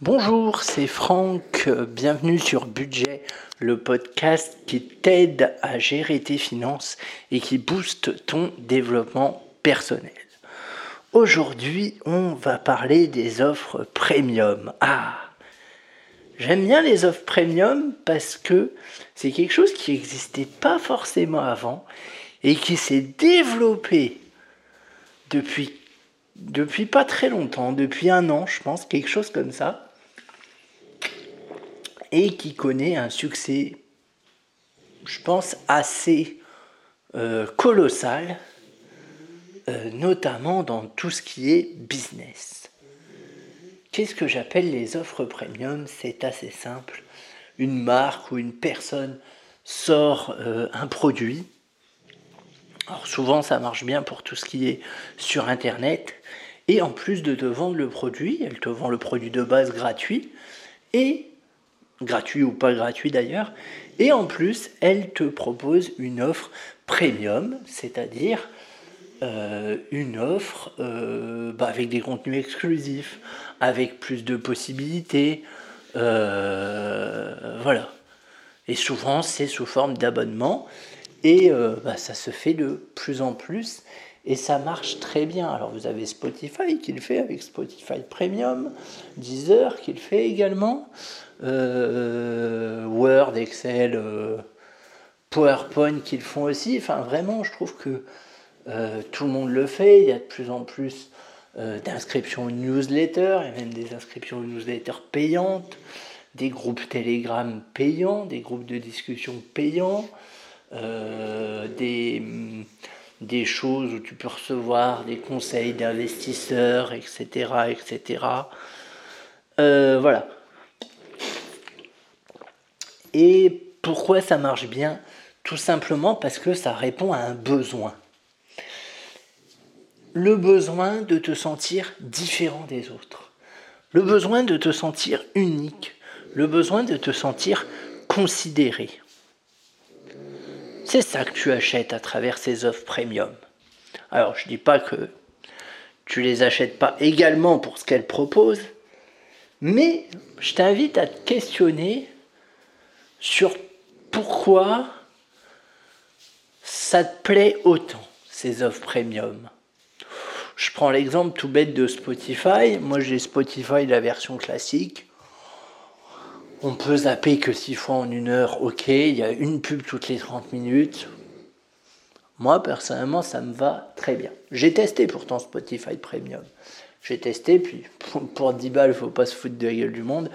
Bonjour, c'est Franck, bienvenue sur Budget, le podcast qui t'aide à gérer tes finances et qui booste ton développement personnel. Aujourd'hui, on va parler des offres premium. Ah J'aime bien les offres premium parce que c'est quelque chose qui n'existait pas forcément avant et qui s'est développé depuis, depuis pas très longtemps, depuis un an, je pense, quelque chose comme ça, et qui connaît un succès, je pense, assez euh, colossal, euh, notamment dans tout ce qui est business. Qu'est-ce que j'appelle les offres premium? C'est assez simple. Une marque ou une personne sort euh, un produit alors souvent ça marche bien pour tout ce qui est sur internet. Et en plus de te vendre le produit, elle te vend le produit de base gratuit, et gratuit ou pas gratuit d'ailleurs, et en plus elle te propose une offre premium, c'est-à-dire euh, une offre euh, bah, avec des contenus exclusifs, avec plus de possibilités, euh, voilà. Et souvent c'est sous forme d'abonnement. Et euh, bah, ça se fait de plus en plus et ça marche très bien. Alors vous avez Spotify qui le fait avec Spotify Premium, Deezer qui le fait également, euh, Word, Excel, euh, PowerPoint qui le font aussi. Enfin vraiment, je trouve que tout le monde le fait. Il y a de plus en plus d'inscriptions aux newsletters, et même des inscriptions aux newsletters payantes, des groupes Telegram payants, des groupes de discussion payants. Euh, des, des choses où tu peux recevoir des conseils d'investisseurs, etc. etc. Euh, voilà. Et pourquoi ça marche bien? Tout simplement parce que ça répond à un besoin. Le besoin de te sentir différent des autres. Le besoin de te sentir unique. Le besoin de te sentir considéré. C'est ça que tu achètes à travers ces offres premium. Alors, je ne dis pas que tu les achètes pas également pour ce qu'elles proposent, mais je t'invite à te questionner sur pourquoi ça te plaît autant, ces offres premium. Je prends l'exemple tout bête de Spotify. Moi, j'ai Spotify, la version classique. On peut zapper que 6 fois en une heure, ok, il y a une pub toutes les 30 minutes. Moi, personnellement, ça me va très bien. J'ai testé pourtant Spotify Premium. J'ai testé, puis pour 10 balles, il faut pas se foutre de la gueule du monde.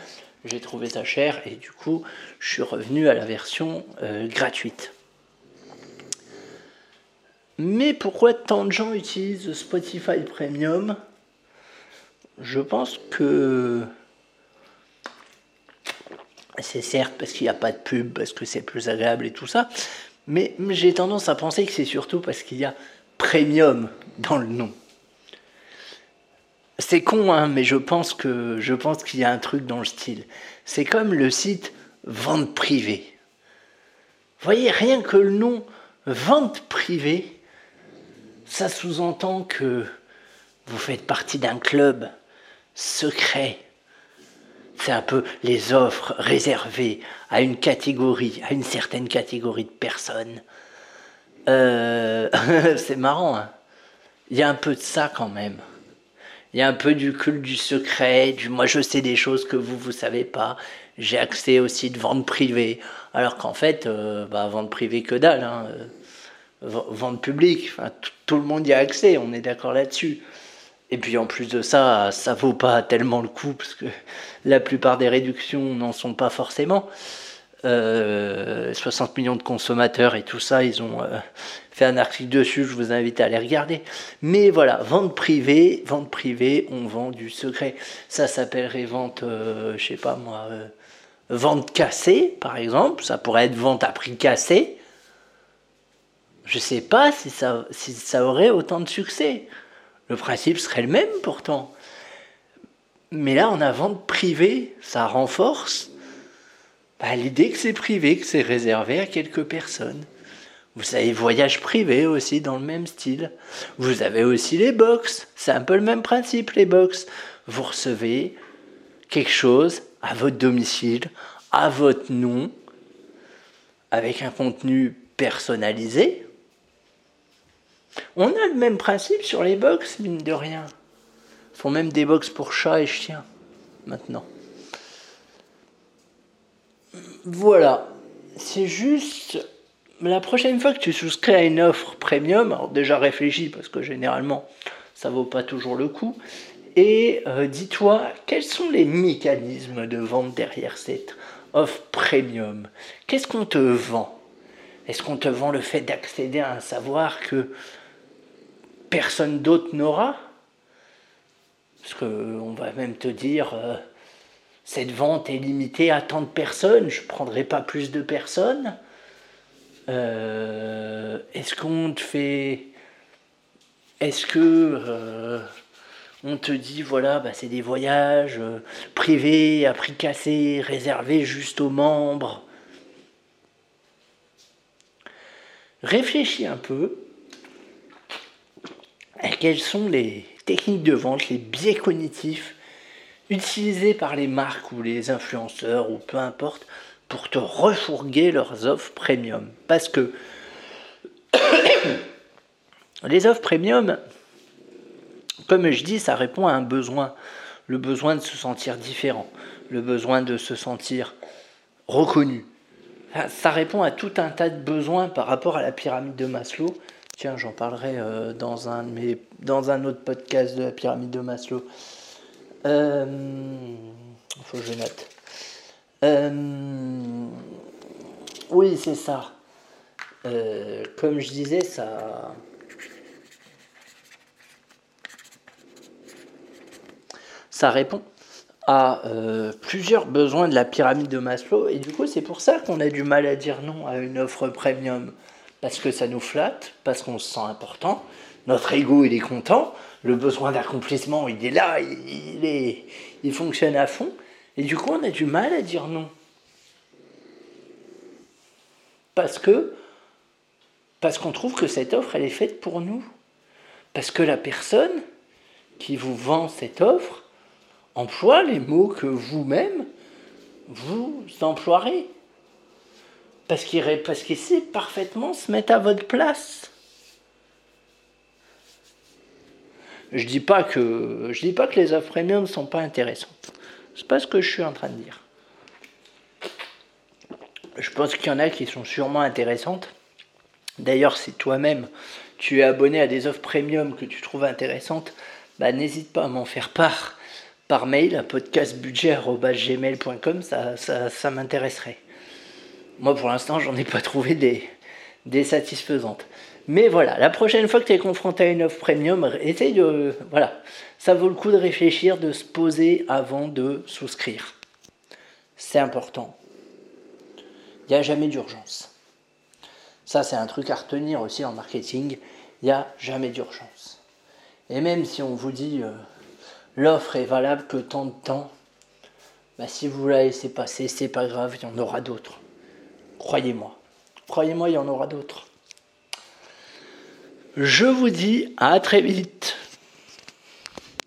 J'ai trouvé ça cher et du coup, je suis revenu à la version euh, gratuite. Mais pourquoi tant de gens utilisent Spotify Premium? Je pense que c'est certes parce qu'il n'y a pas de pub, parce que c'est plus agréable et tout ça, mais j'ai tendance à penser que c'est surtout parce qu'il y a premium dans le nom. C'est con, hein, mais je pense que je pense qu'il y a un truc dans le style. C'est comme le site vente privée. Voyez, rien que le nom vente privée, ça sous-entend que vous faites partie d'un club secret c'est un peu les offres réservées à une catégorie, à une certaine catégorie de personnes. Euh, c'est marrant, hein. il y a un peu de ça quand même. Il y a un peu du culte du secret, du moi je sais des choses que vous, vous savez pas. J'ai accès aussi de vente privée. Alors qu'en fait, euh, bah, vente privée que dalle. Hein. Vente publique, tout le monde y a accès, on est d'accord là-dessus. Et puis en plus de ça, ça vaut pas tellement le coup parce que la plupart des réductions n'en sont pas forcément. 60 euh, millions de consommateurs et tout ça, ils ont euh, fait un article dessus, je vous invite à aller regarder. Mais voilà, vente privée, vente privée, on vend du secret. Ça s'appellerait vente, euh, je sais pas moi, vente cassée par exemple, ça pourrait être vente à prix cassé. Je sais pas si ça, si ça aurait autant de succès. Le principe serait le même pourtant. Mais là, en a vente privée, ça renforce bah, l'idée que c'est privé, que c'est réservé à quelques personnes. Vous avez voyage privé aussi dans le même style. Vous avez aussi les box. C'est un peu le même principe, les box. Vous recevez quelque chose à votre domicile, à votre nom, avec un contenu personnalisé. On a le même principe sur les box, mine de rien. Ils font même des box pour chats et chiens, maintenant. Voilà. C'est juste la prochaine fois que tu souscris à une offre premium, alors déjà réfléchis parce que généralement ça vaut pas toujours le coup, et euh, dis-toi quels sont les mécanismes de vente derrière cette offre premium? Qu'est-ce qu'on te vend? Est-ce qu'on te vend le fait d'accéder à un savoir que personne d'autre n'aura Parce qu'on va même te dire euh, cette vente est limitée à tant de personnes, je ne prendrai pas plus de personnes. Euh, est-ce qu'on te fait. Est-ce que. Euh, on te dit, voilà, bah, c'est des voyages euh, privés, à prix cassé, réservés juste aux membres? Réfléchis un peu quelles sont les techniques de vente, les biais cognitifs utilisés par les marques ou les influenceurs ou peu importe pour te refourguer leurs offres premium? Parce que les offres premium, comme je dis, ça répond à un besoin. Le besoin de se sentir différent, le besoin de se sentir reconnu. Ça répond à tout un tas de besoins par rapport à la pyramide de Maslow. Tiens, j'en parlerai euh, dans, un dans un autre podcast de la pyramide de Maslow. Euh, faut que je note. Euh, oui, c'est ça. Euh, comme je disais, ça. Ça répond à plusieurs besoins de la pyramide de Maslow et du coup c'est pour ça qu'on a du mal à dire non à une offre premium parce que ça nous flatte, parce qu'on se sent important, notre ego il est content, le besoin d'accomplissement il est là, il, fonctionne à fond et du coup, on a du mal à dire non. Parce que parce qu'on trouve que cette offre, elle est faite pour nous. Parce que la personne qui vous vend cette offre emploie les mots que vous-même vous emploierez. Parce qu'il sait parfaitement se mettre à votre place. Je dis pas que je dis pas que les offres premium ne sont pas intéressantes. C'est pas ce que je suis en train de dire. Je pense qu'il y en a qui sont sûrement intéressantes. D'ailleurs, si toi-même tu es abonné à des offres premium que tu trouves intéressantes, bah, n'hésite pas à m'en faire part par mail à podcastbudget.gmail.com, ça m'intéresserait. Moi, pour l'instant, j'en ai pas trouvé des, satisfaisantes. Mais voilà, la prochaine fois que tu es confronté à une offre premium, essaye de. Voilà, ça vaut le coup de réfléchir, de se poser avant de souscrire. C'est important. Il n'y a jamais d'urgence. Ça, c'est un truc à retenir aussi en marketing. Il n'y a jamais d'urgence. Et même si on vous dit euh, l'offre est valable que tant de temps, bah, si vous la laissez passer, c'est pas grave, il y en aura d'autres. Croyez-moi. Croyez-moi, il y en aura d'autres. Je vous dis à très vite.